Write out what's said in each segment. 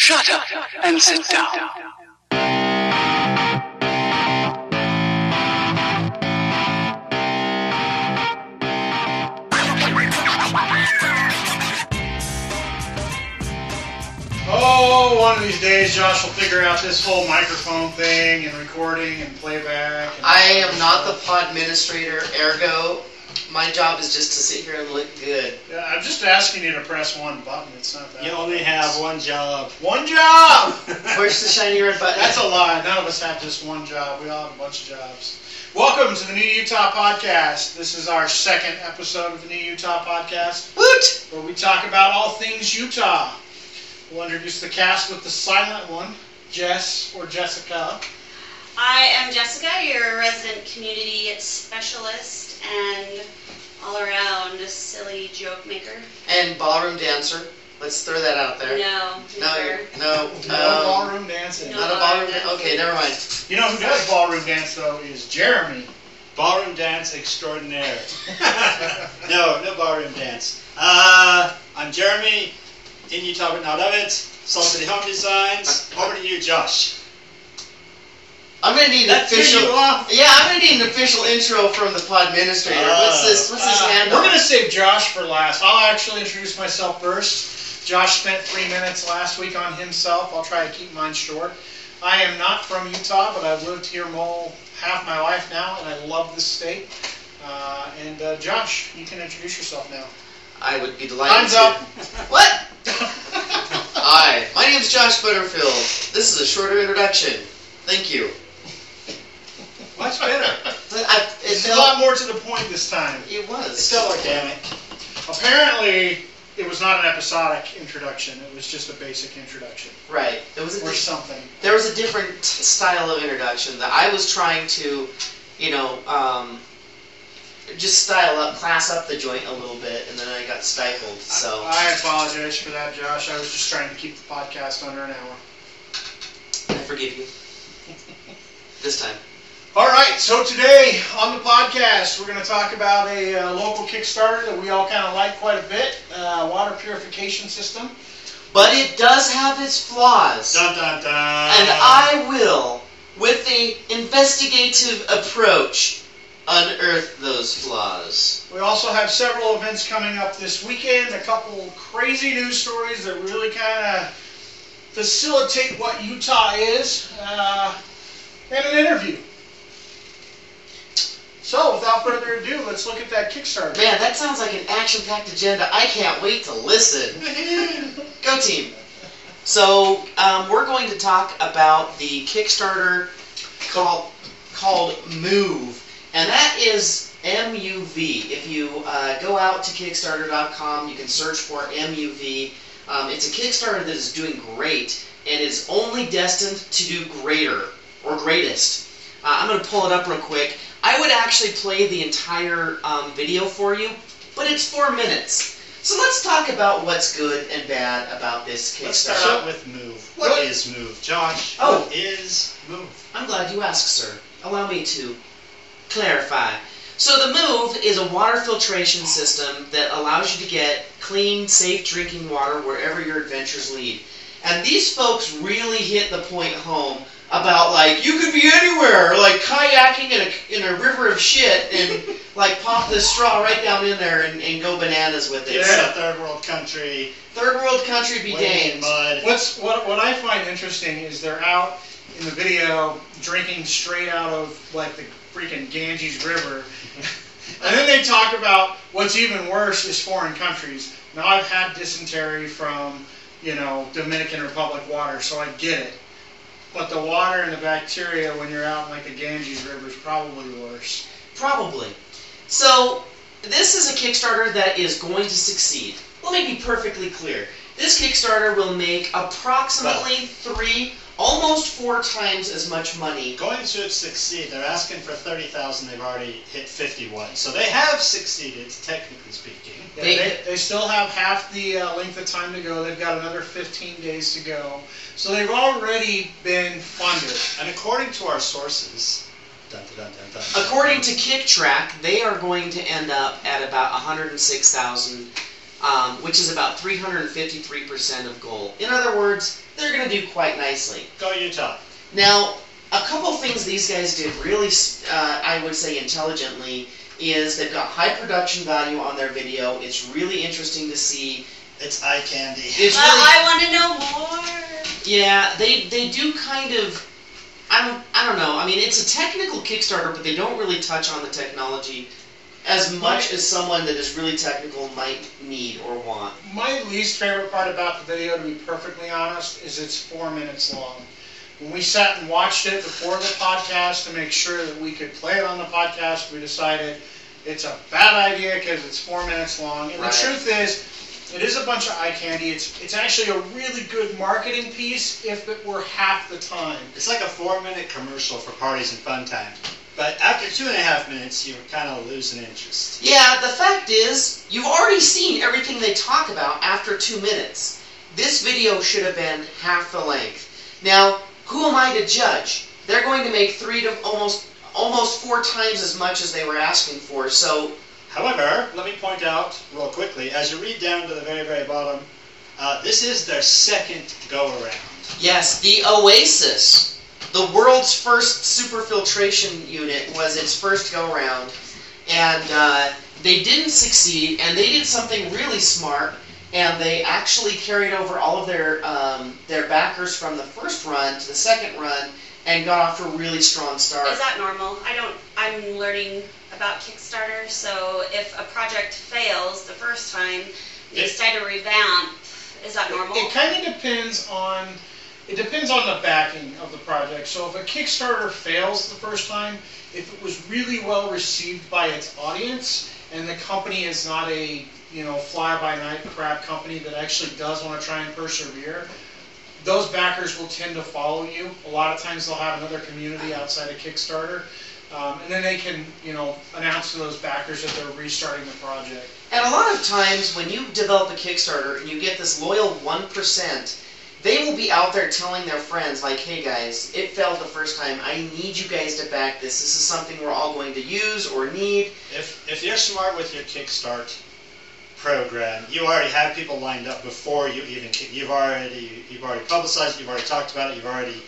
Shut up and sit down. Oh, one of these days, Josh will figure out this whole microphone thing and recording and playback. And I am not the pod administrator, ergo, my job is just to sit here and look good. Yeah, I'm just asking you to press one button. It's not that. You only have one job. one job. Push the shiny red button? That's a lie. None of us have just one job. We all have a bunch of jobs. Welcome to the New Utah Podcast. This is our second episode of the New Utah Podcast, Woot! where we talk about all things Utah. We'll introduce the cast with the silent one, Jess or Jessica. I am Jessica, your resident community specialist and all around a silly joke maker. And ballroom dancer. Let's throw that out there. No, No, never. you're- no, No um, ballroom dancing. No. not a ballroom. Okay, never mind. You know who does ballroom dance though is Jeremy. Ballroom dance extraordinaire. no, no ballroom dance. Uh, I'm Jeremy, in Utah but not of it. Salt City Home Designs. Over to you, Josh. I'm gonna need an That official. you off. Yeah, I'm gonna need an official intro from the pod administrator. what's this? What's this Uh, handle? we're gonna save Josh for last. I'll actually introduce myself first. Josh spent three minutes last week on himself. I'll try to keep mine short. I am not from Utah, but I've lived here more half my life now, and I love this state. Uh, and uh, Josh, you can introduce yourself now. I would be delighted Time's to. up. What? Hi, my name's Josh Butterfield. This is a shorter introduction. Thank you. Much better. But I, it It's a lot more to the point this time. It was. Still organic. Apparently, it was not an episodic introduction. It was just a basic introduction Right. It was a or di- something. there was a different style of introduction that I was trying to, you know, um, just style up, class up the joint a little bit, and then I got stifled. So I apologize for that, Josh. I was just trying to keep the podcast under an hour. I forgive you. This time. All right, so today on the podcast, we're going to talk about a uh, local Kickstarter that we all kind of like quite a bit uh, water purification system. But it does have its flaws. Dun dun dun. And I will, with the investigative approach, unearth those flaws. We also have several events coming up this weekend, a couple crazy news stories that really kind of facilitate what Utah is, uh, and an interview. So, without further ado, let's look at that Kickstarter. Man, that sounds like an action-packed agenda. I can't wait to listen. Go team. So um, we're going to talk about the Kickstarter called called Move, and that is MUV. If you uh, go out to Kickstarter.com, you can search for MUV. Um, it's a Kickstarter that is doing great and is only destined to do greater or greatest. Uh, I'm going to pull it up real quick. I would actually play the entire um, video for you, but it's four minutes. So let's talk about what's good and bad about this Let's start out with Move. What- what is Move? Josh, Oh. what is Move? I'm glad you asked, sir. Allow me to clarify. So the Move is a water filtration system that allows you to get clean, safe drinking water wherever your adventures lead. And these folks really hit the point home about like you could be anywhere, like kayaking in a in a river of shit and like pop this straw right down in there and, and go bananas with it. It's a third world country. Third world country be wading in danged. mud. What's what what I find interesting is they're out in the video drinking straight out of like the freaking Ganges River, and then they talk about what's even worse is foreign countries. Now I've had dysentery from you know Dominican Republic water, so I get it. But the water and the bacteria when you're out in like the Ganges River is probably worse. Probably. So, this is a Kickstarter that is going to succeed. Let me be perfectly clear. This Kickstarter will make approximately three, almost four times as much money. Going to succeed. They're asking for 30,000. They've already hit 51. So they have succeeded, technically speaking. Yeah, They- they, they still have half the uh, length of time to go. They've got another 15 days to go. So they've already been funded. And according to our sources, dun, dun, dun, dun, dun, According to Kicktraq, they are going to end up at about 106,000 um, which is about 353% of goal. In other words, they're going to do quite nicely. Go Utah. Now, a couple things these guys did really, uh, I would say, intelligently is they've got high production value on their video. It's really interesting to see. It's eye candy. It's Well, really, I want to know more. yeah, they they do kind of. I don't I don't know. I mean, it's a technical Kickstarter, but they don't really touch on the technology as much as someone that is really technical might need or want. My least favorite part about the video, to be perfectly honest, is it's four minutes long. When we sat and watched it before the podcast to make sure that we could play it on the podcast, we decided it's a bad idea because it's four minutes long. And Right. the truth is, it is a bunch of eye candy. It's it's actually a really good marketing piece if it were half the time. It's like a four-minute commercial for parties and fun time. But after two and a half minutes, you kind of lose an interest. Yeah, the fact is, you've already seen everything they talk about after two minutes. This video should have been half the length. Now, who am I to judge? They're going to make three to almost almost four times as much as they were asking for. So However, let me point out real quickly, as you read down to the very, very bottom, uh, this is their second go-around. yes, the Oasis, the world's first super filtration unit, was its first go round, and uh, they didn't succeed. And they did something really smart, and they actually carried over all of their um, their backers from the first run to the second run, and got off to a really strong start. Is that normal? I don't, I'm learning about Kickstarter, so if a project fails the first time, they It- decide to revamp, is that normal? It kind of depends on it depends on the backing of the project. So if a Kickstarter fails the first time, if it was really well received by its audience and the company is not a you know fly by night crap company that actually does want to try and persevere, those backers will tend to follow you. A lot of times they'll have another community outside of Kickstarter. Um, and then they can, you know, announce to those backers that they're restarting the project. And a lot of times when you develop a Kickstarter and you get this loyal 1%, they will be out there telling their friends, like, hey guys, it failed the first time. I need you guys to back this. This is something we're all going to use or need. If, if you're smart with your Kickstart program, you already have people lined up before you even. You've already you've already publicized. it, You've already talked about it. You've already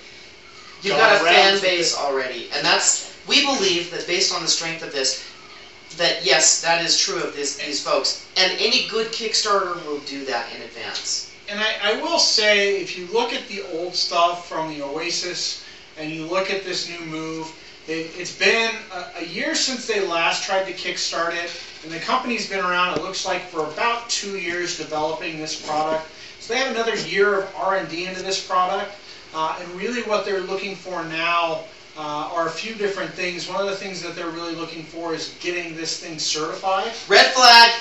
You've Go got a fan base already. And that's, we believe that based on the strength of this, that yes, that is true of this, these folks. And any good Kickstarter will do that in advance. And I, I will say, if you look at the old stuff from the Oasis and you look at this new move, it, it's been a, a year since they last tried to kickstart it, and the company's been around. It looks like for about two years developing this product. So they have another year of R&D into this product, uh, and really what they're looking for now uh, are a few different things. One of the things that they're really looking for is getting this thing certified. Red flag.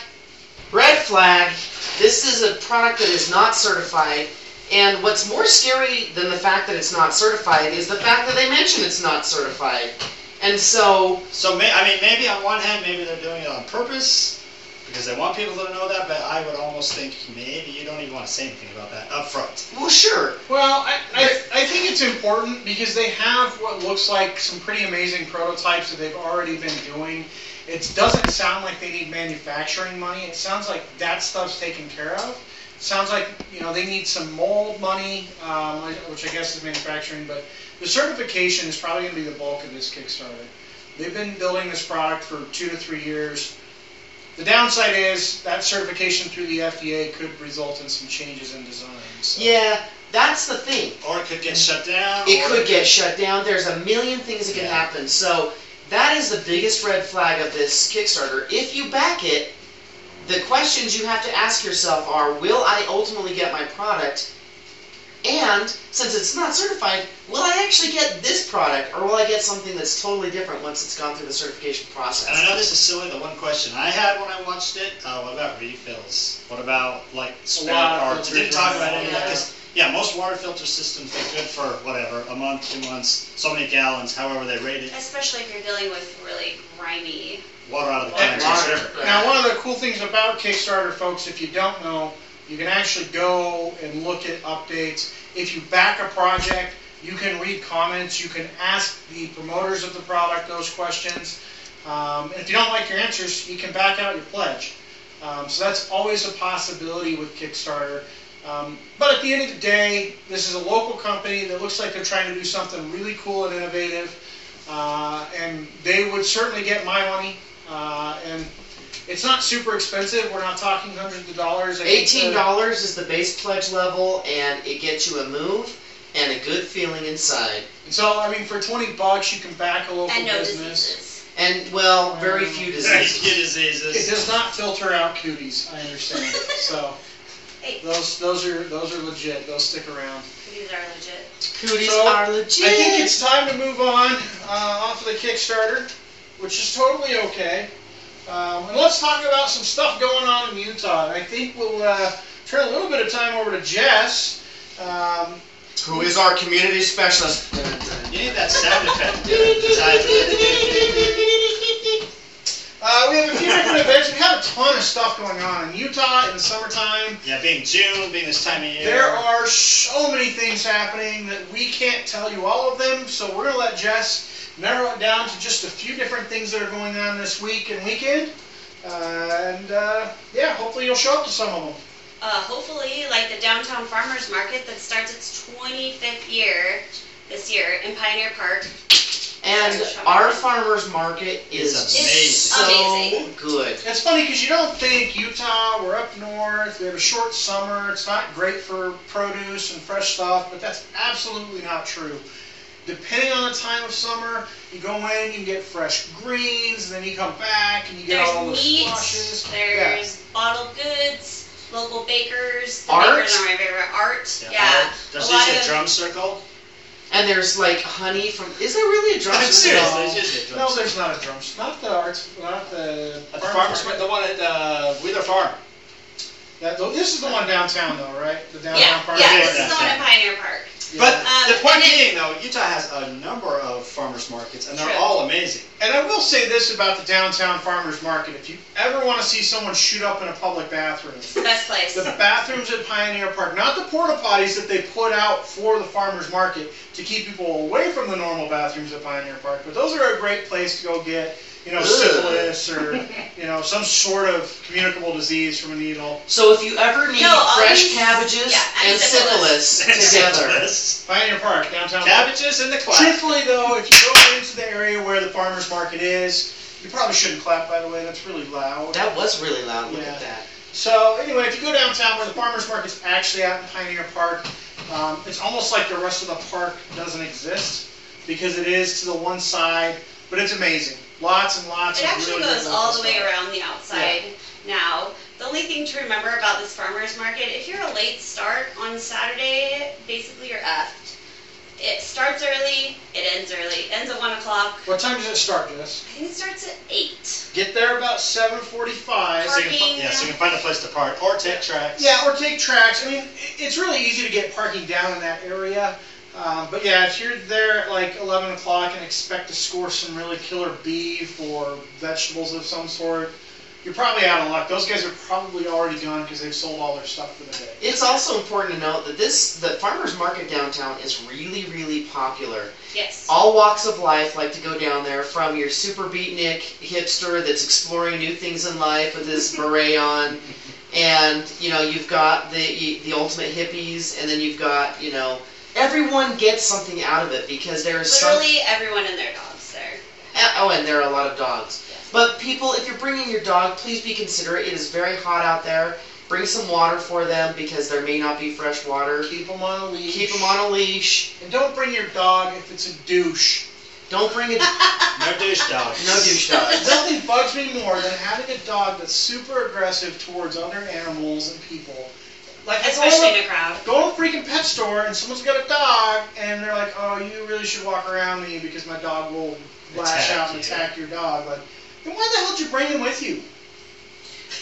Red flag. This is a product that is not certified. And what's more scary than the fact that it's not certified is the fact that they mention it's not certified. And so, So may, I mean, maybe on one hand, maybe they're doing it on purpose because they want people to know that. But I would almost think maybe you don't even want to say anything about that up front. well, sure. Well, I, I, I think it's important because they have what looks like some pretty amazing prototypes that they've already been doing. It doesn't sound like they need manufacturing money. It sounds like that stuff's taken care of. It sounds like you know they need some mold money, um, which I guess is manufacturing, but the certification is probably going to be the bulk of this Kickstarter. They've been building this product for two to three years. The downside is that certification through the FDA could result in some changes in design. So. Yeah, that's the thing. Or it could get shut down. It could get shut down. There's a million things that can happen. So that is the biggest red flag of this Kickstarter. If you back it, the questions you have to ask yourself are, will I ultimately get my product? And since it's not certified, will I actually get this product or will I get something that's totally different once it's gone through the certification process? And I know this is silly. The one question I had when I watched it, uh, what about refills? What about like spare lot of parts? filters Didn't talk about out, any of that yeah. 'cause, yeah, most water filter systems are good for whatever a month, two months, so many gallons, however they rate it. Especially if you're dealing with really grimy. Water out of the And Ganges water. Now, one of the cool things about Kickstarter, folks, if you don't know, you can actually go and look at updates. If you back a project, you can read comments, you can ask the promoters of the product those questions. Um, and if you don't like your answers, you can back out your pledge. Um, so that's always a possibility with Kickstarter. Um, but at the end of the day, this is a local company that looks like they're trying to do something really cool and innovative. Uh, and they would certainly get my money. Uh, and it's not super expensive. We're not talking hundreds of dollars. I think Eighteen the- dollars is the base pledge level, and it gets you a move and a good feeling inside. So I mean, for twenty bucks, you can back a local And no business. diseases. And well, very few Very diseases. It does not filter out cooties. I understand. so Hey, those those are those are legit. Those stick around. these are legit. Cooties So, are legit. I think it's time to move on uh, off of the Kickstarter, which is totally okay. Um, and let's talk about some stuff going on in Utah. I think we'll uh, turn a little bit of time over to Jess. Um, Who is our community specialist? Dun, dun. You need that sound effect. uh, we have a few different events. We have a ton of stuff going on in Utah in the summertime. Yeah, being June, being this time of year. There are so many things happening that we can't tell you all of them, so we're going to let Jess narrow it down to just a few different things that are going on this week and weekend. Uh, and uh, yeah, hopefully you'll show up to some of them. Uh, hopefully, like the downtown farmers market that starts its 25th year this year in Pioneer Park. And our farmers market is It's so amazing. good. It's funny because you don't think Utah, we're up north, we have a short summer, it's not great for produce and fresh stuff, but that's absolutely not true. Depending on the time of summer, you go in, you can get fresh greens, and then you come back and you get all the There's meat, squashes. there's bottled goods, local bakers. The Art? bakers are my favorite. Art, Yeah, yeah. art. There's a lot usually a of- drum circle. And there's like honey from. Is there really a drum? I'm serious. No. There's usually a drum No, circle. there's not a drum. Not the arts. Not the. At the farmers market, the one at uh, Wheeler Farm. That, this is the one downtown, though, right? The downtown Yeah, farm. yeah, Yeah, this is the one in. Pioneer Park. But Um, the point and it- being, though, Utah has a number of farmers markets, and they're True. all amazing. And I will say this about the downtown farmers market: if you ever want to see someone shoot up in a public bathroom, Best place. the bathrooms at Pioneer Park, not the porta potties that they put out for the farmers market to keep people away from the normal bathrooms at Pioneer Park, but those are a great place to go get, you know, syphilis or you know some sort of communicable disease from a needle. So if you ever need No, all fresh these- cabbages yeah, and and syphilis syphilis. together, Syphilis. Pioneer Park, downtown. Cabbages in the clap. Truthfully, though, if you go into the area where the farmers market is, you probably shouldn't clap. By the way, that's really loud. that was really loud. Look Yeah. at that. So anyway, if you go downtown where the farmers market's actually out in Pioneer Park, um, it's almost like the rest of the park doesn't exist because it is to the one side, but it's amazing. Lots and lots It of actually really goes all local the way stuff. around the outside now. The only thing to remember about this farmer's market, if you're a late start on Saturday, basically you're effed. It starts early, it ends early. It ends at 1 o'clock. What time does it start, Jess? I think it starts at 8. Get there about 7:45. So you can, fi- Parking. yeah, so you can find a place to park or take TRAX. Yeah, or take TRAX. I mean, it's really easy to get parking down in that area. Um, but yeah, if you're there at like 11 o'clock and expect to score some really killer beef or vegetables of some sort, you're probably out of luck. Those guys are probably already gone because they've sold all their stuff for the day. It's also important to note that this the farmers market downtown is really really popular. Yes. All walks of life like to go down there, from your super beatnik hipster that's exploring new things in life with his beret on, and you know you've got the the ultimate hippies, and then you've got you know everyone gets something out of it because there's some Literally everyone and their dogs there. Uh, Oh, and there are a lot of dogs. Yes. But people, if you're bringing your dog, please be considerate. It is very hot out there. Bring some water for them because there may not be fresh water. Keep them on a leash. Keep them on a leash. And don't bring your dog if it's a douche. Don't bring a No douche dogs. no douche dogs. Nothing bugs me more than having a dog that's super aggressive towards other animals and people. Like I go Especially to- in a crowd. go to a freaking pet store and someone's got a dog and they're like, oh, you really should walk around me because my dog will lash Attack out and you. attack your dog. Like, then why the hell did you bring him with you?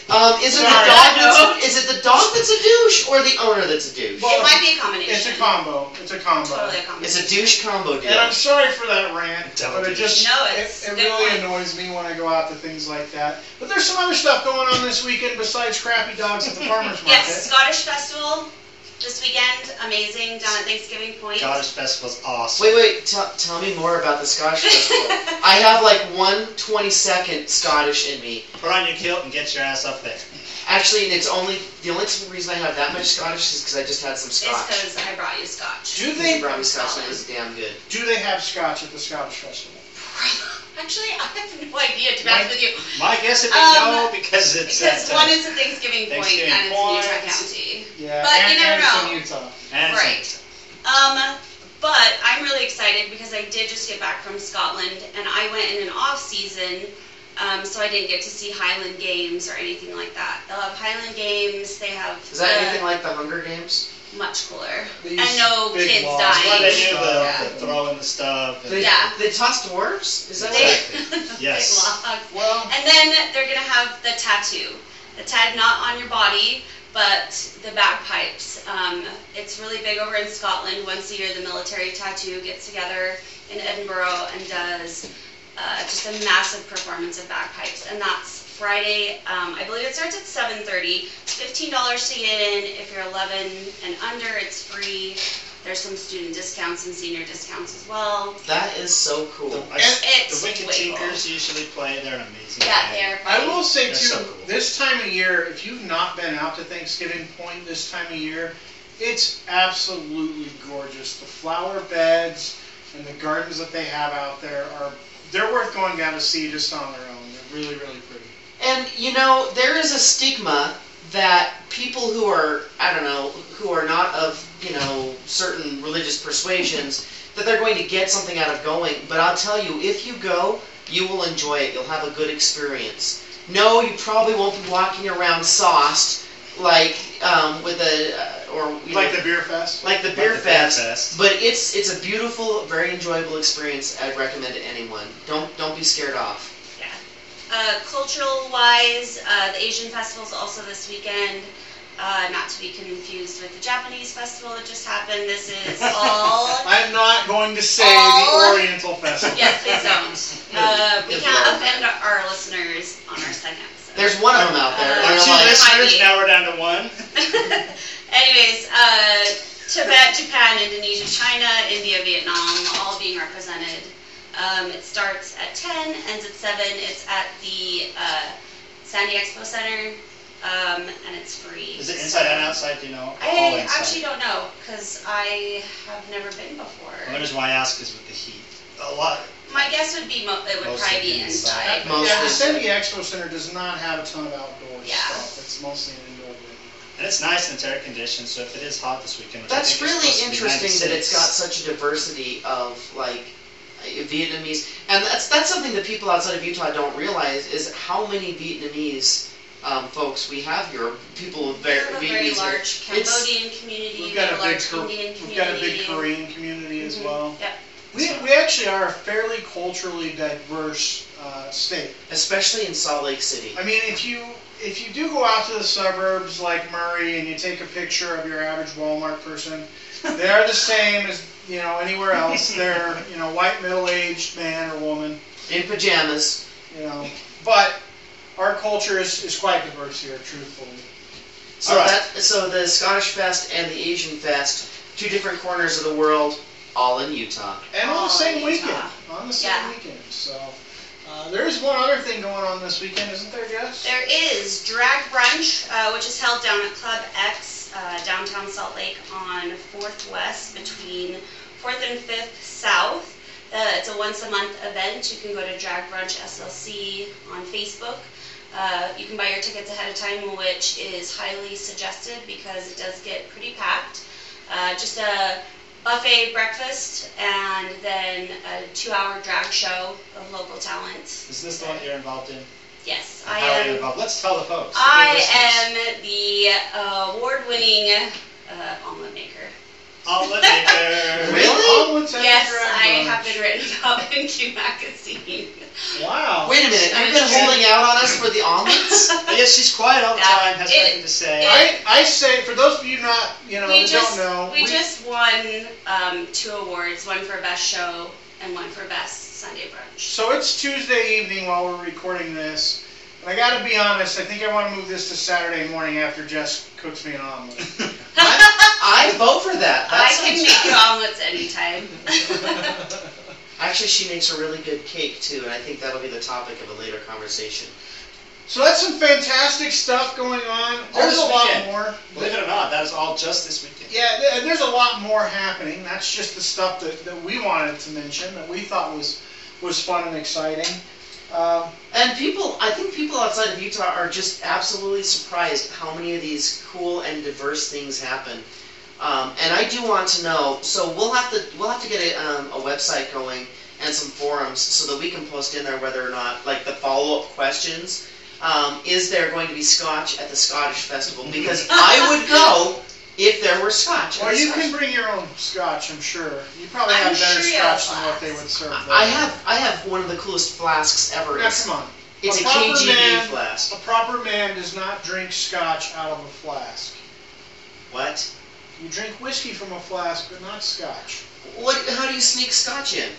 Um, is it the Sorry. dog that's a, is it the dog that's a douche or the owner that's a douche? Well, it might be a combination. It's a combo. It's a combo. Totally a combo. It's a douche combo deal. And I'm sorry for that rant, Double but it just No, it, it's it a good really point. annoys me when I go out to things like that. But there's some other stuff going on this weekend besides crappy dogs at the farmers market. Yes, Scottish Festival this weekend. Amazing down at Thanksgiving Point. Scottish Festival's awesome. Wait, wait. Tell tell me more about the Scottish festival. I have like one 20 second Scottish in me. Put on your kilt and get your ass up there. Actually, it's only the only reason I have that much Scottish is because I just had some Scotch. It's Scotch. because I brought you scotch. Do They they brought me Scotch and it was damn good. do they have scotch at the Scottish Festival? Actually, I have no idea to be honest with you. My guess would be Um, no, because it's Because at, uh, one is a Thanksgiving point Thanksgiving and it's in Utah County. Yeah, But and, you never and it's know. in Utah. and it's- Right. Um, but I'm really excited because I did just get back from Scotland and I went in an off season. Um, so I didn't get to see Highland Games or anything like that. They'll have Highland Games. They have Is that uh, anything like the Hunger Games? much cooler They and no big kids logs. That's why dying. they do the, Yeah. the throwing the stuff. And They, Yeah. They toss dwarves? Is that They, right? Yes. big logs. Well, And then they're gonna have the tattoo. The tat not on your body, but the bagpipes. Um, it's really big over in Scotland. Once a year, the military tattoo gets together in Edinburgh and does uh, just a massive performance of bagpipes, and that's Friday. Um, I believe it starts at 7:30. It's fifteen dollars to get in. If you're 11 and under, it's free. There's some student discounts and senior discounts as well. That is so The, cool. I, It's the Wicked way cool. Tinkers usually play. They're an amazing Yeah, band. they're. I will say They're too, so cool. this time of year, if you've not been out to Thanksgiving Point this time of year, it's absolutely gorgeous. The flower beds and the gardens that they have out there are they're worth going down to see just on their own. They're really, really pretty. And you know, there is a stigma that people who are, I don't know, who are not of, you know, certain religious persuasions, that they're going to get something out of going. But I'll tell you, if you go, you will enjoy it. You'll have a good experience. No, you probably won't be walking around sauced like um, with a uh, or you Like know, the beer fest. like the Like beer the fest. Fest. But it's it's a beautiful, very enjoyable experience. I'd recommend to anyone. Don't don't be scared off. Uh, cultural wise, uh, the Asian festival is also this weekend. Uh, not to be confused with the Japanese festival that just happened. This is all. I'm not going to say All- the Oriental Festival. yes, please don't. Uh, we can't Lord. offend our listeners on our second episode. There's one of them out there. Uh, and Our they're two Like- listeners, now we're down to one. Anyways, uh, Tibet, Japan, Indonesia, China, India, Vietnam, all being represented. Um, it starts at 10, ends at 7. It's at the uh, Sandy Expo Center, um, and it's free. Is it inside and outside? Do you know? I actually don't know because I have never been Well, before. the reason why I ask is with the heat. A lot. My guess would be mo- it would Mostly probably be inside. inside. Mostly Yeah, the inside. Sandy Expo Center does not have a ton of outdoor Yeah. stuff. It's mostly an indoor venue. And it's nice and it's air conditioned, so if it is hot this weekend, which I That's think is really supposed to be interesting that it's got such a diversity of like uh, Vietnamese, and that's that's something that people outside of Utah don't realize is how many Vietnamese um, folks we have here. People with We very have a very Vietnamese. large It's- Cambodian community, We've we got have a a big, large Kor- Indian community. we've got a big Korean community as Mhm. well. Yep. We, we actually are a fairly culturally diverse uh, state. especially in Salt Lake City. I mean, if you if you do go out to the suburbs like Murray and you take a picture of your average Walmart person, they are the same as you know anywhere else. They're you know white middle-aged man or woman, In pajamas. you know. But our culture is, is quite diverse here, truthfully. So All right. that so the Scottish Fest and the Asian Fest, two different corners of the world, all in Utah. And on Oh, the same Utah. weekend. On the same Yeah. weekend. So uh, there is one other thing going on this weekend, isn't there, Jess? There is Drag Brunch, uh, which is held down at Club X, uh, downtown Salt Lake on 4th West between 4th and 5th South. Uh, it's a once a month event. You can go to Drag Brunch SLC on Facebook. Uh, you can buy your tickets ahead of time, which is highly suggested because it does get pretty packed. Uh, just a buffet breakfast and then a two hour drag show of local talent. Is this the one you're involved in? Yes, I How are you am. involved? Let's tell the folks. I am the award-winning uh, omelet maker. Omelet maker. Really? Omelets at the yes, Drag I Brunch. have been written about in Q Magazine. Wow. Wait a minute, you've been holding out on us for the omelets? Yes, she's quiet all the Yeah. time, has It- nothing to say. I, I say, for those of you not, you know, we that just don't know, we, just won um, two awards, one for best show and one for best Sunday brunch. So it's Tuesday evening while we're recording this. And I gotta be honest, I think I wanna move this to Saturday morning after Jess cooks me an omelet. I vote for that. That I can sounds- make you omelets anytime. Actually, she makes a really good cake too, and I think that'll be the topic of a later conversation. So that's some fantastic stuff going on. There's a lot weekend. more. Believe it or not, that is all just this weekend. Yeah, th- and there's a lot more happening. That's just the stuff that, that we wanted to mention that we thought was was fun and exciting. Um, And people, I think people outside of Utah are just absolutely surprised how many of these cool and diverse things happen. Um, and I do want to know, so we'll have to we'll have to get a, um, a website going and some forums so that we can post in there whether or not like the follow up questions. Um, is there going to be Scotch at the Scottish Festival? Because I would go if there were Scotch. well, you Scotch can bring your own scotch, I'm sure. You probably I'm have better sure scotch than what they would serve. There. I have I have one of the coolest flasks ever. Now, It's, come on. it's a, A KGB man- flask. A proper man does not drink scotch out of a flask. What? You drink whiskey from a flask, but not scotch. What? How do you sneak Scotch in?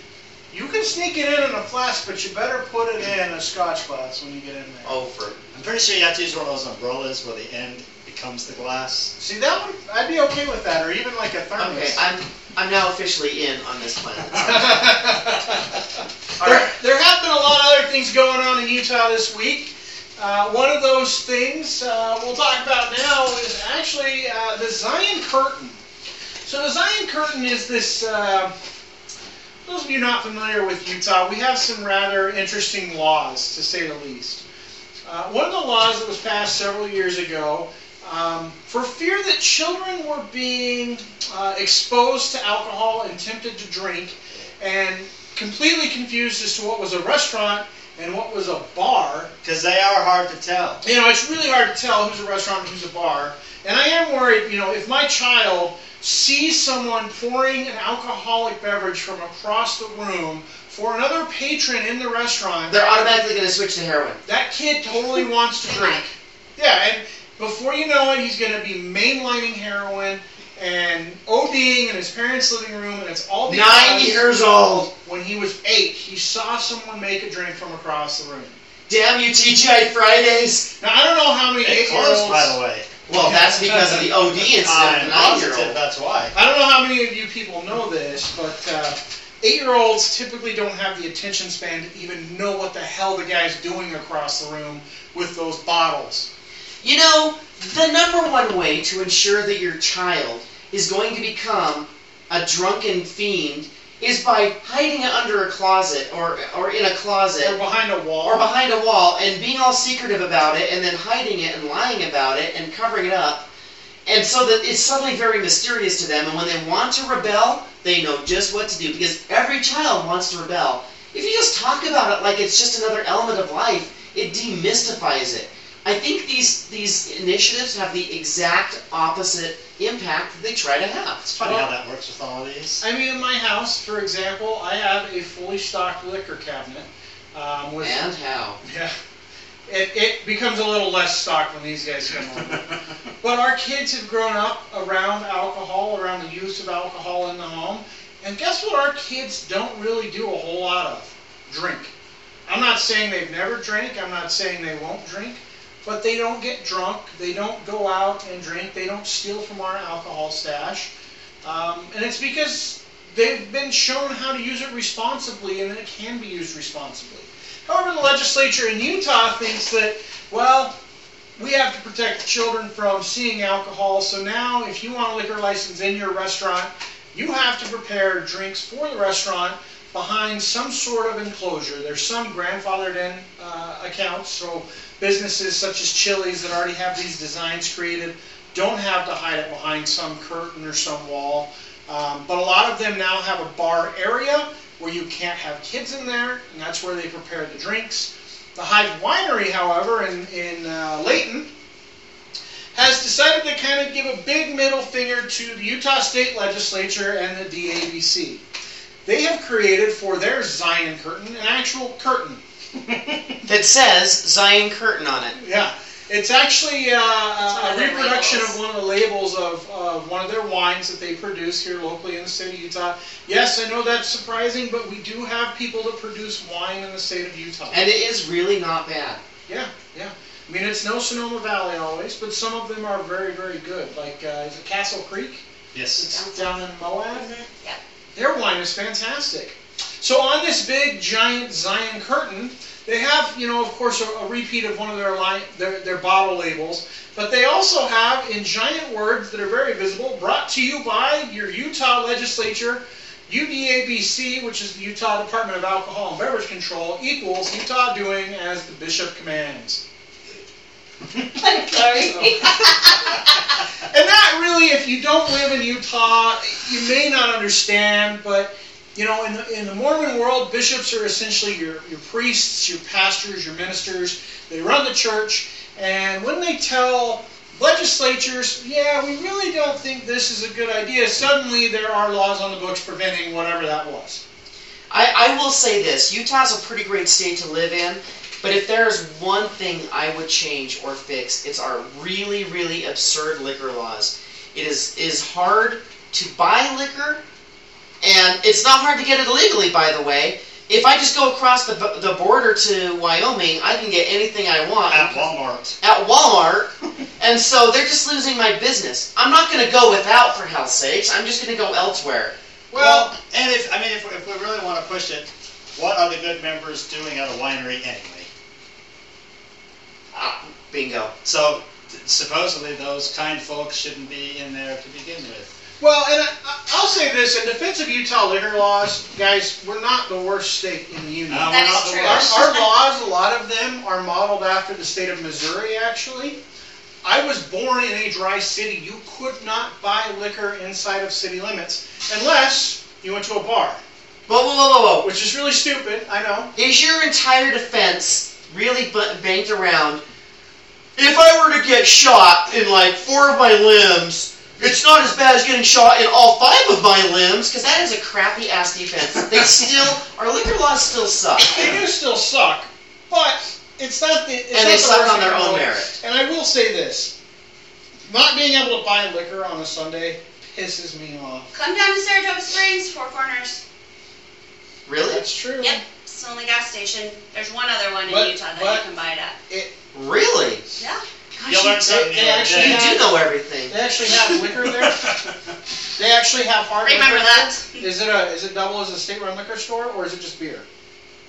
You can sneak it in in a flask, but you better put it in a scotch glass when you get in there. Oh, for I'm pretty sure you have to use one of those umbrellas where the end becomes the glass. See, that would, I'd be okay with that, or even like a thermos. okay. I'm I'm now officially in on this planet. there, there have been a lot of other things going on in Utah this week. Uh, one of those things uh, we'll talk about now is actually uh, the Zion Curtain. So the Zion Curtain is this. Uh, those of you not familiar with Utah, we have some rather interesting laws, to say the least. Uh, one of the laws that was passed several years ago, um, for fear that children were being uh, exposed to alcohol and tempted to drink, and completely confused as to what was a restaurant and what was a bar. Because they are hard to tell. You know, it's really hard to tell who's a restaurant and who's a bar. And I am worried, you know, if my child sees someone pouring an alcoholic beverage from across the room for another patron in the restaurant, They're automatically going to switch to heroin. that kid totally wants to drink. Yeah, and before you know it, he's going to be mainlining heroin and ODing in his parents' living room, and it's all because Nine years old. when he was eight, he saw someone make a drink from across the room. Damn you, TGI Fridays. Now I don't know how many It eight-year-olds. by the way. Well, that's because of the OD incident. I'm of positive nine-year-old. that's why. I don't know how many of you people know this, but uh, eight-year-olds typically don't have the attention span to even know what the hell the guy's doing across the room with those bottles. You know, the number one way to ensure that your child is going to become a drunken fiend is by hiding it under a closet or or in a closet Or behind a wall. or behind a wall and being all secretive about it and then hiding it and lying about it and covering it up. And so that it's suddenly very mysterious to them and when they want to rebel, they know just what to do because every child wants to rebel. If you just talk about it like it's just another element of life, it demystifies it. I think these these initiatives have the exact opposite impact that they try to have. It's funny Well- how that works with all of these. I mean, in my house, for example, I have a fully stocked liquor cabinet. Um, with, And how? Yeah. It, it becomes a little less stocked when these guys come home. But our kids have grown up around alcohol, around the use of alcohol in the home. And guess what our kids don't really do a whole lot of? Drink. I'm not saying they've never drank, I'm not saying they won't drink, but they don't get drunk, they don't go out and drink, they don't steal from our alcohol stash. Um, and it's because they've been shown how to use it responsibly and that it can be used responsibly. However, the legislature in Utah thinks that, well, we have to protect children from seeing alcohol, so now if you want a liquor license in your restaurant, you have to prepare drinks for the restaurant behind some sort of enclosure. There's some grandfathered in uh, accounts, so businesses such as Chili's that already have these designs created don't have to hide it behind some curtain or some wall. Um, but a lot of them now have a bar area where you can't have kids in there, and that's where they prepare the drinks. The Hive Winery, however, in, in uh, Layton, has decided to kind of give a big middle finger to the Utah State Legislature and the DABC. They have created for their Zion curtain an actual curtain. That says Zion Curtain on it. Yeah, it's actually uh, It's a, of a their reproduction labels. of one of the labels of, of one of their wines that they produce here locally in the state of Utah. Yes, I know that's surprising, but we do have people that produce wine in the state of Utah. And it is really not bad. Yeah, yeah. I mean, it's no Sonoma Valley always, but some of them are very, very good. Like, uh, is it Castle Creek? Yes. It's down in Moab. Yeah. Their wine is fantastic. So on this big giant Zion curtain, They have, you know, of course, a, a repeat of one of their line, their, their bottle labels, but they also have in giant words that are very visible, brought to you by your Utah legislature, UDABC, which is the Utah Department of Alcohol and Beverage Control, equals Utah doing as the bishop commands. I'm sorry. And that really, if you don't live in Utah, you may not understand, but you know, in the, in the Mormon world, bishops are essentially your, your priests, your pastors, your ministers. They run the church, and when they tell legislatures, yeah, we really don't think this is a good idea, suddenly there are laws on the books preventing whatever that was. I, I will say this Utah's a pretty great state to live in, but if there's one thing I would change or fix, it's our really, really absurd liquor laws. It is, is hard to buy liquor, and it's not hard to get it illegally, by the way. If I just go across the, the border to Wyoming, I can get anything I want At Walmart. at Walmart, and so they're just losing my business. I'm not going to go without, for hell's sakes. I'm just going to go elsewhere. Well, and if, I mean, if, if we really want to push it, what are the good members doing at a winery anyway? Ah, bingo. So supposedly those kind folks shouldn't be in there to begin with. Well, and I, I'll say this in defense of Utah liquor laws, guys, we're not the worst state in the union. No, That we're not is the true. Our, our laws, a lot of them are modeled after the state of Missouri, actually. I was born in a dry city. You could not buy liquor inside of city limits unless you went to a bar, Whoa, whoa, whoa, whoa, whoa. which is really stupid, I know. Is your entire defense really bu- banked around? If I were to get shot in like four of my limbs, it's not as bad as getting shot in all five of my limbs, because that is a crappy ass defense. They still, our liquor laws still suck. They do still suck, but it's not the. It's And not they the suck on their thing in the own merit. And I will say this: not being able to buy liquor on a Sunday pisses me off. Come down to Saratoga Springs, Four Corners. Really? That's true. Yep, it's the only gas station. There's one other one in But- Utah that but- you can buy it at. Really? Yeah. Gosh, You learn they- something they new every actually. You have- do know everything. They actually have liquor there. They actually have hard Remember liquor. that. Is it a is it double as a state run liquor store or is it just beer?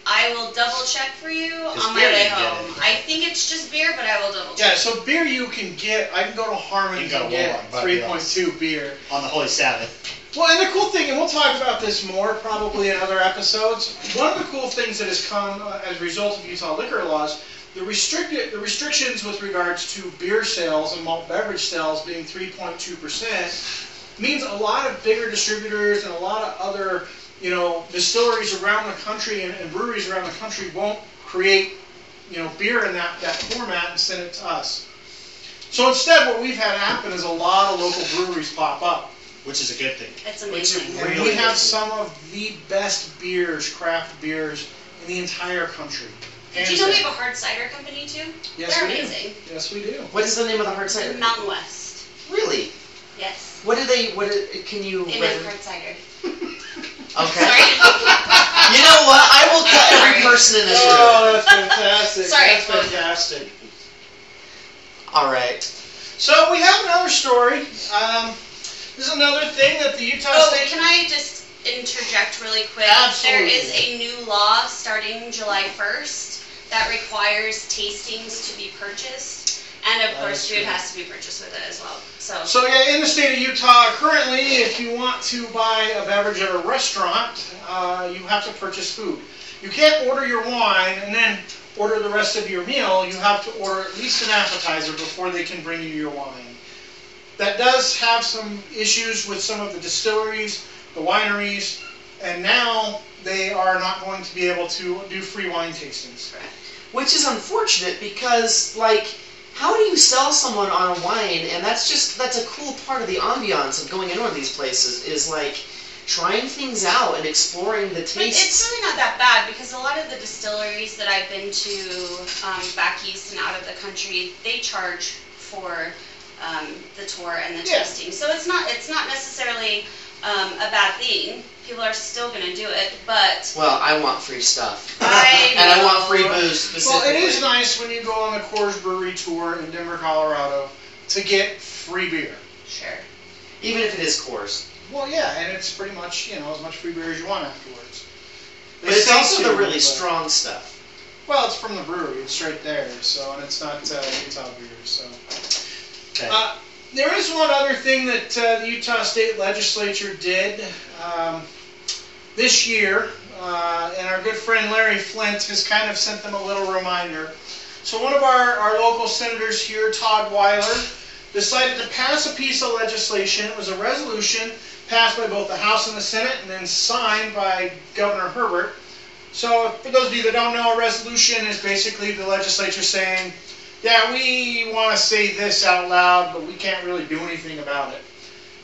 I will double check for you It's on my way home. I think it's just beer, but I will double check. Yeah, so beer you can get. I can go to Harmon's You and get Walmart and buy three beer. point beer. On the Holy Sabbath. Well, and the cool thing, and we'll talk about this more probably in other episodes. One of the cool things that has come uh, as a result of Utah liquor laws, the restricted the restrictions with regards to beer sales and malt beverage sales being 3.2 percent means a lot of bigger distributors and a lot of other you know distilleries around the country and, and breweries around the country won't create you know beer in that, that format and send it to us. So instead, what we've had happen is a lot of local breweries pop up. Which is a good thing. It's amazing. And Really we have some of the best beers, craft beers, in the entire country. Did Hands you know we down. have a hard cider company too? Yes, They're we do. Yes, we do. What is the name of the hard cider? Mountain West. Really? Yes. What do they? What? Do, can you? They make hard cider. Okay. Sorry. You know what? I will cut every person in this room. Oh, that's fantastic. Sorry. That's fantastic. All right. So we have another story. Um, this is another thing that the Utah Oh, State. can I just interject really quick? Absolutely. There is a new law starting July 1st that requires tastings to be purchased. And of course, food has to be purchased with it as well. So, So yeah, in the state of Utah, currently, if you want to buy a beverage at a restaurant, uh, you have to purchase food. You can't order your wine and then order the rest of your meal. You have to order at least an appetizer before they can bring you your wine. That does have some issues with some of the distilleries, the wineries, and now they are not going to be able to do free wine tastings. Which is unfortunate because, like, how do you sell someone on a wine? And that's just that's a cool part of the ambiance of going into one of these places is like trying things out and exploring the taste. but it's really not that bad because a lot of the distilleries that I've been to um, back east and out of the country, they charge for um, the tour and the Yeah. tasting. So it's not it's not necessarily um, a bad thing. People are still going to do it, but Well, I want free stuff. I and I want know. free booze Well, it is nice when you go on the Coors Brewery tour in Denver, Colorado, to get free beer. Sure. Even if it is coarse. Well, yeah, and it's pretty much you know as much free beer as you want afterwards. They But it's also the really but- strong stuff. Well, it's from the brewery. It's straight there. So, and it's not uh, Utah beer. So, Okay. uh, there is one other thing that uh, the Utah State Legislature did um, this year, uh, and our good friend Larry Flynt has kind of sent them a little reminder. So, one of our, our local senators here, Todd Weiler, decided to pass a piece of legislation. It was a resolution passed by both the House and the Senate and then signed by Governor Herbert. So, for those of you that don't know, a resolution is basically the legislature saying, yeah, we want to say this out loud, but we can't really do anything about it.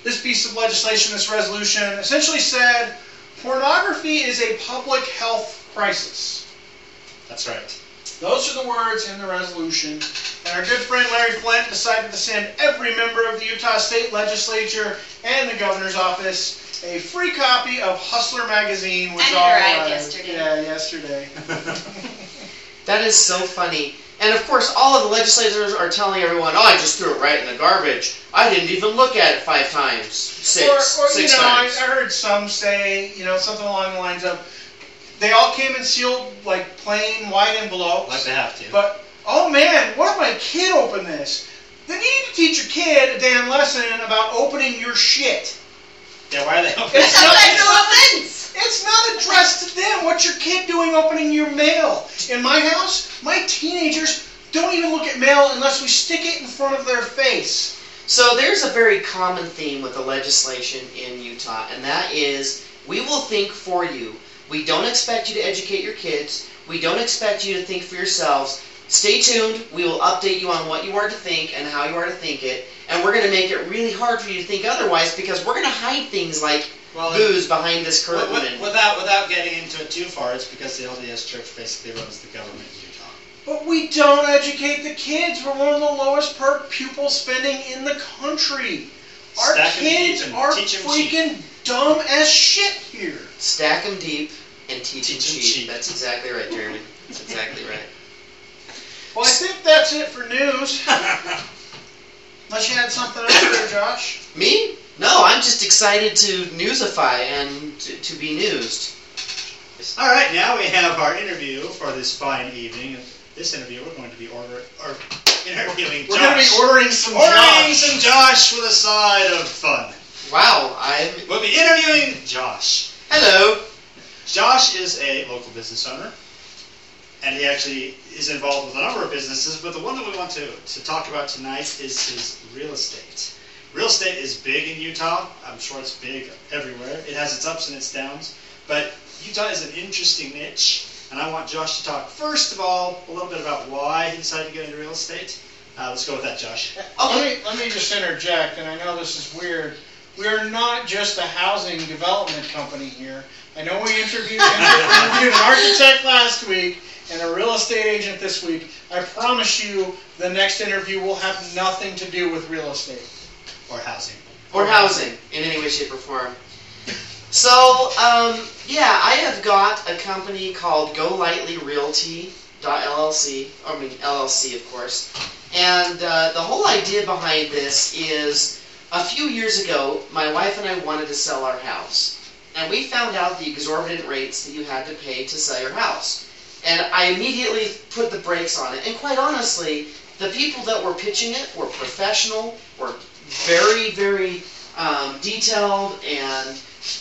This piece of legislation, this resolution, essentially said pornography is a public health crisis. That's right. Those are the words in the resolution. And our good friend Larry Flynt decided to send every member of the Utah State Legislature and the governor's office a free copy of Hustler magazine, which And all arrived yesterday. Yeah, yesterday. That is so funny. And of course, all of the legislators are telling everyone, "Oh, I just threw it right in the garbage. I didn't even look at it five times, six, or, or six you know, times." I heard some say, you know, something along the lines of, they all came in sealed like plain white envelopes. Like they have to. But oh man, what if my kid opened this? Then you need to teach your kid a damn lesson about opening your shit. yeah, why are they opening? It's That's not- like no offense. It's not addressed to them. What's your kid doing opening your mail? In my house, my teenagers don't even look at mail unless we stick it in front of their face. So there's a very common theme with the legislation in Utah, and that is we will think for you. We don't expect you to educate your kids. We don't expect you to think for yourselves. Stay tuned. We will update you on what you are to think and how you are to think it. And we're going to make it really hard for you to think otherwise because we're going to hide things like well, booze behind this wi- curtain. wi- and- without without getting into it too far, it's because the LDS Church basically runs the government in Utah. But we don't educate the kids. We're one of the lowest per pupil spending in the country. Our Stack 'em kids deep are teach 'em cheap. freaking dumb as shit here. Stack them deep and teach, them Teach 'em cheap. cheap. That's exactly right, Jeremy. That's exactly right. Well, I think that's it for news. Unless you had something else there, Josh. Me? No, I'm just excited to newsify and to, to be newsed. All right, now we have our interview for this fine evening. This interview, we're going to be order or interviewing We're going to be ordering some ordering Josh. some Josh with a side of fun. Wow, I'm. We'll be interviewing Josh. Hello. Josh is a local business owner, and he actually is involved with a number of businesses. But the one that we want to, to talk about tonight is his real estate. Real estate is big in Utah. I'm sure it's big everywhere. It has its ups and its downs. But Utah is an interesting niche, and I want Josh to talk first of all a little bit about why he decided to get into real estate. Uh, let's go with that, Josh. Let me let me just interject, and I know this is weird. We are not just a housing development company here. I know we interviewed, interviewed an architect last week and a real estate agent this week. I promise you, the next interview will have nothing to do with real estate. Or housing. Or housing in any way, shape, or form. So, um, yeah, I have got a company called Go Lightly Realty LLC. I mean LLC, of course. And uh, the whole idea behind this is a few years ago, my wife and I wanted to sell our house. And we found out the exorbitant rates that you had to pay to sell your house. And I immediately put the brakes on it. And quite honestly, the people that were pitching it were professional, were very, very um, detailed, and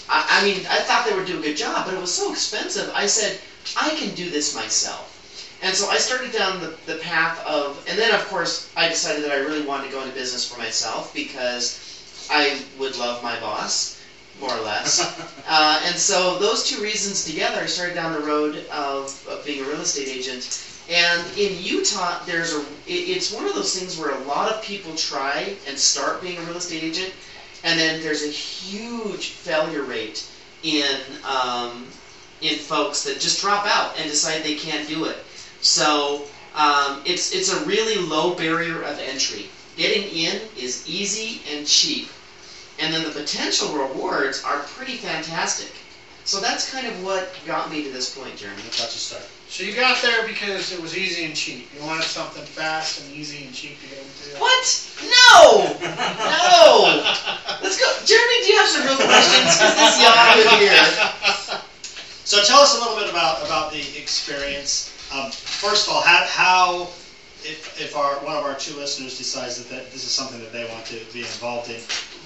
I, I mean, I thought they would do a good job, but it was so expensive. I said, I can do this myself. And so I started down the, the path of, and then of course I decided that I really wanted to go into business for myself because I would love my boss, more or less. Uh, and so those two reasons together, I started down the road of, of being a real estate agent. And in Utah, there's a, it, it's one of those things where a lot of people try and start being a real estate agent, and then there's a huge failure rate in, um, in folks that just drop out and decide they can't do it. So um, it's, it's a really low barrier of entry. Getting in is easy and cheap and then the potential rewards are pretty fantastic. So that's kind of what got me to this point, Jeremy. Watch you start. So you got there because it was easy and cheap. You wanted something fast and easy and cheap to get into. What? No! No! Let's go. Jeremy, do you have some real questions? Because this yahoo here. So tell us a little bit about, about the experience Um, first of all, how, how if, if our one of our two listeners decides that, that this is something that they want to be involved in,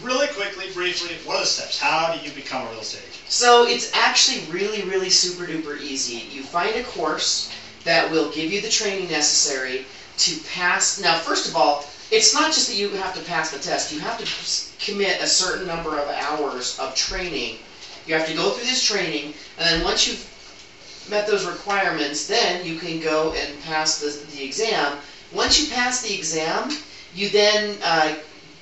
really quickly, briefly, what are the steps? How do you become a real estate agent? So it's actually really, really super duper easy. You find a course that will give you the training necessary to pass. Now, first of all, it's not just that you have to pass the test. You have to commit a certain number of hours of training. You have to go through this training, and then once you've met those requirements, then you can go and pass the, the exam. Once you pass the exam, you then uh,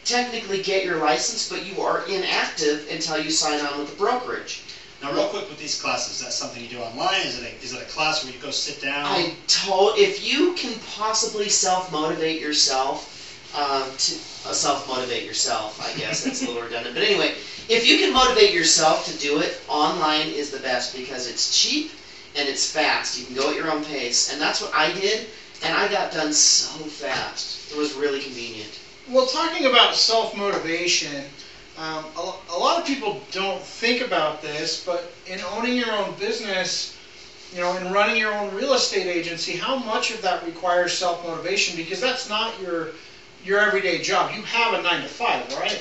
technically get your license, but you are inactive until you sign on with the brokerage. Now, real quick with these classes, is that something you do online? Is it a, is it a class where you go sit down? I told if you can possibly self motivate yourself, um, to uh, self motivate yourself, I guess that's a little redundant. But anyway, if you can motivate yourself to do it, online is the best because it's cheap and it's fast. You can go at your own pace, and that's what I did, and I got done so fast. It was really convenient. Well, talking about self motivation, um, a, a lot of people don't think about this, but in owning your own business, you know, in running your own real estate agency, how much of that requires self motivation? Because that's not your your everyday job. You have a nine to five, right?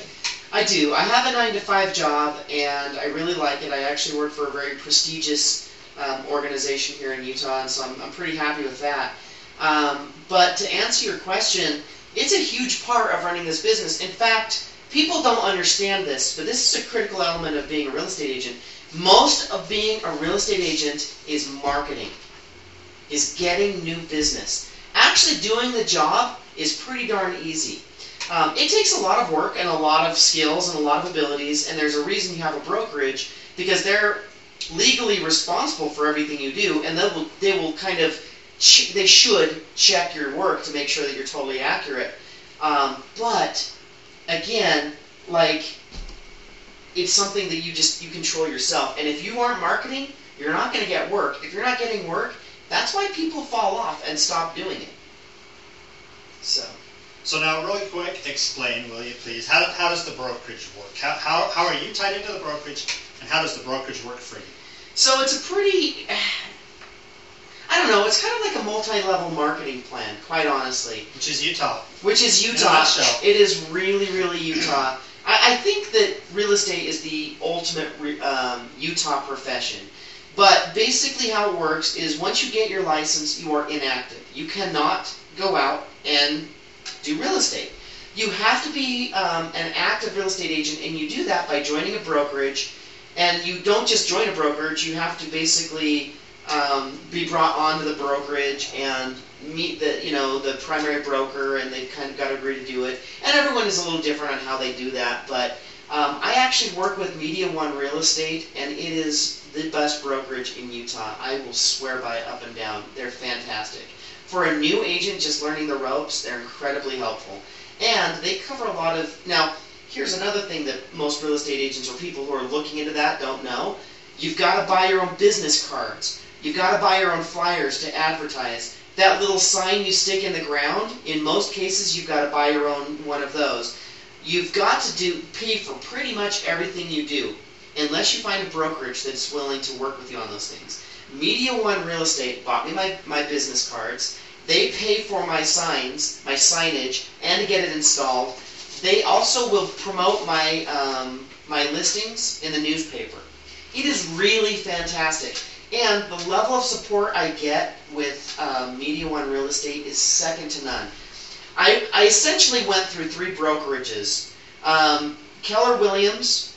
I do. I have a nine to five job, and I really like it. I actually work for a very prestigious um, organization here in Utah, and so I'm, I'm pretty happy with that. Um, but to answer your question, it's a huge part of running this business. In fact, people don't understand this, but this is a critical element of being a real estate agent. Most of being a real estate agent is marketing, is getting new business. Actually, doing the job is pretty darn easy. Um, it takes a lot of work and a lot of skills and a lot of abilities, and there's a reason you have a brokerage because they're legally responsible for everything you do, and they will they will kind of they should check your work to make sure that you're totally accurate. Um, but again, like it's something that you just you control yourself, and if you aren't marketing, you're not going to get work. If you're not getting work, that's why people fall off and stop doing it. So. So now, really quick, explain, will you please, how, how does the brokerage work? How, how, how are you tied into the brokerage, and how does the brokerage work for you? So it's a pretty, I don't know, it's kind of like a multi-level marketing plan, quite honestly, Which is Utah. which is Utah. It is really, really Utah. I, I think that real estate is the ultimate re, um, Utah profession. But basically, how it works is once you get your license, you are inactive. You cannot go out and do real estate. You have to be um, an active real estate agent, and you do that by joining a brokerage. And you don't just join a brokerage; you have to basically um, be brought onto the brokerage and meet the you know the primary broker, and they've kind of got to agree to do it. And everyone is a little different on how they do that, but um, I actually work with Media One Real Estate, and it is the best brokerage in Utah. I will swear by it up and down. They're fantastic. For a new agent just learning the ropes, they're incredibly helpful. And they cover a lot of. Now, here's another thing that most real estate agents or people who are looking into that don't know. You've got to buy your own business cards. You've got to buy your own flyers to advertise. That little sign you stick in the ground, in most cases, you've got to buy your own one of those. You've got to do pay for pretty much everything you do, unless you find a brokerage that's willing to work with you on those things. Media One Real Estate bought me my, my business cards. They pay for my signs, my signage, and to get it installed. They also will promote my um, my listings in the newspaper. It is really fantastic, and the level of support I get with um, Media One Real Estate is second to none. I, I essentially went through three brokerages: um, Keller Williams,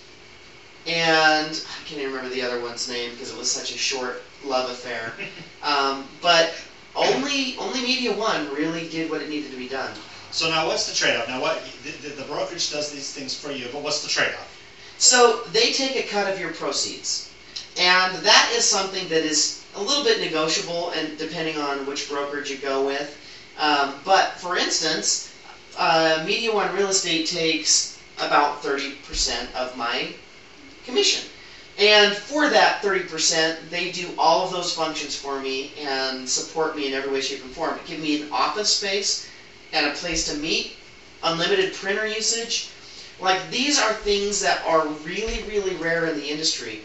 and I can't even remember the other one's name because it was such a short love affair. Um, but only only Media One really did what it needed to be done. So now, what's the trade-off? Now, what the, the, the brokerage does these things for you, but what's the trade-off? So they take a cut of your proceeds, and that is something that is a little bit negotiable, and depending on which brokerage you go with. Um, but for instance, uh, Media One Real Estate takes about 30% of my commission. And for that 30%, they do all of those functions for me and support me in every way, shape, and form. Give me an office space and a place to meet, unlimited printer usage. Like, these are things that are really, really rare in the industry.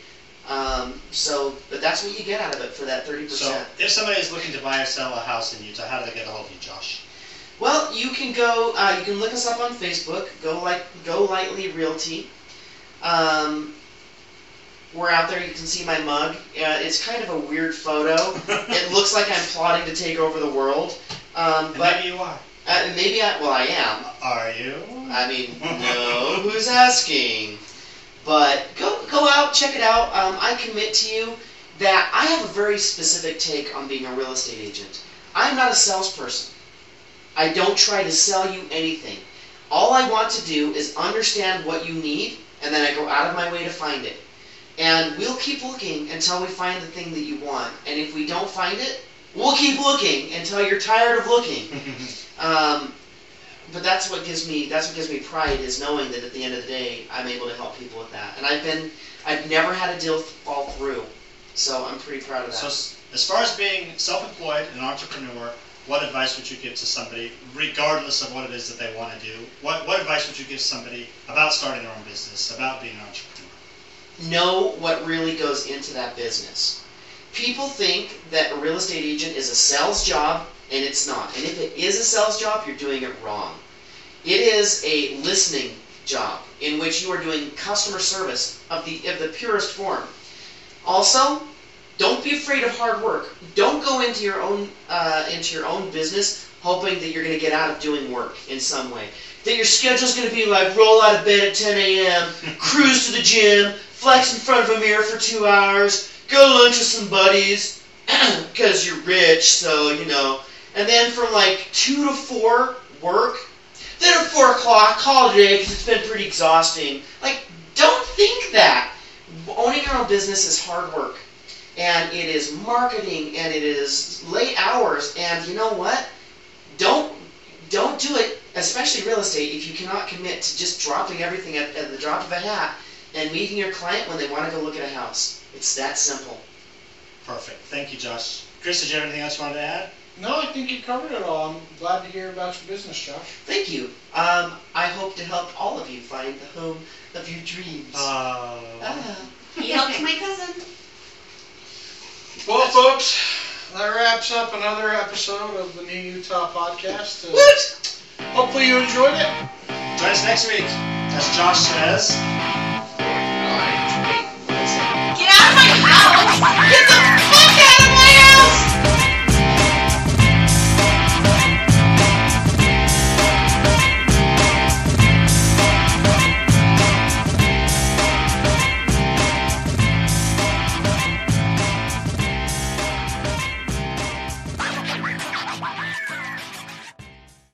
Um, so, but that's what you get out of it for that 30%. So if somebody is looking to buy or sell a house in Utah, how do they get a hold of you, Josh? Well, you can go. Uh, you can look us up on Facebook. Go like Go Lightly Realty. Um, we're out there. You can see my mug. Uh, it's kind of a weird photo. it looks like I'm plotting to take over the world. Um, but maybe you are. uh, maybe I. Well, I am. Are you? I mean, no. Who's asking? But go go out, check it out. Um, I commit to you that I have a very specific take on being a real estate agent. I'm not a salesperson. I don't try to sell you anything. All I want to do is understand what you need, and then I go out of my way to find it. And we'll keep looking until we find the thing that you want. And if we don't find it, we'll keep looking until you're tired of looking. Um, but that's what gives me that's what gives me pride is knowing that at the end of the day I'm able to help people with that. And I've been I've never had a deal fall through, so I'm pretty proud of that. So as far as being self-employed and an entrepreneur, what advice would you give to somebody, regardless of what it is that they want to do? What, what advice would you give somebody about starting their own business, about being an entrepreneur? know what really goes into that business. People think that a real estate agent is a sales job, and it's not. And if it is a sales job, you're doing it wrong. It is a listening job in which you are doing customer service of the of the purest form. Also, don't be afraid of hard work. Don't go into your own uh, into your own business hoping that you're going to get out of doing work in some way. That your schedule's going to be like roll out of bed at 10 a.m., cruise to the gym, flex in front of a mirror for two hours, go lunch with some buddies, because you're rich, so you know. And then from like two to four, work. Then at four o'clock, call it because it's been pretty exhausting. Like, don't think that. Owning your own business is hard work, and it is marketing, and it is late hours. And you know what? Don't don't do it, especially real estate, if you cannot commit to just dropping everything at, at the drop of a hat and meeting your client when they want to go look at a house. It's that simple. Perfect. Thank you, Josh. Chris, did you have anything else you wanted to add? No, I think you covered it all. I'm glad to hear about your business, Josh. Thank you. Um, I hope to help all of you find the home of your dreams. Uh, Ah. He helped my cousin. Well, folks, that wraps up another episode of the New Utah Podcast. Uh, What? hopefully you enjoyed it. join us next week. As Josh says, Get out of my house! Get the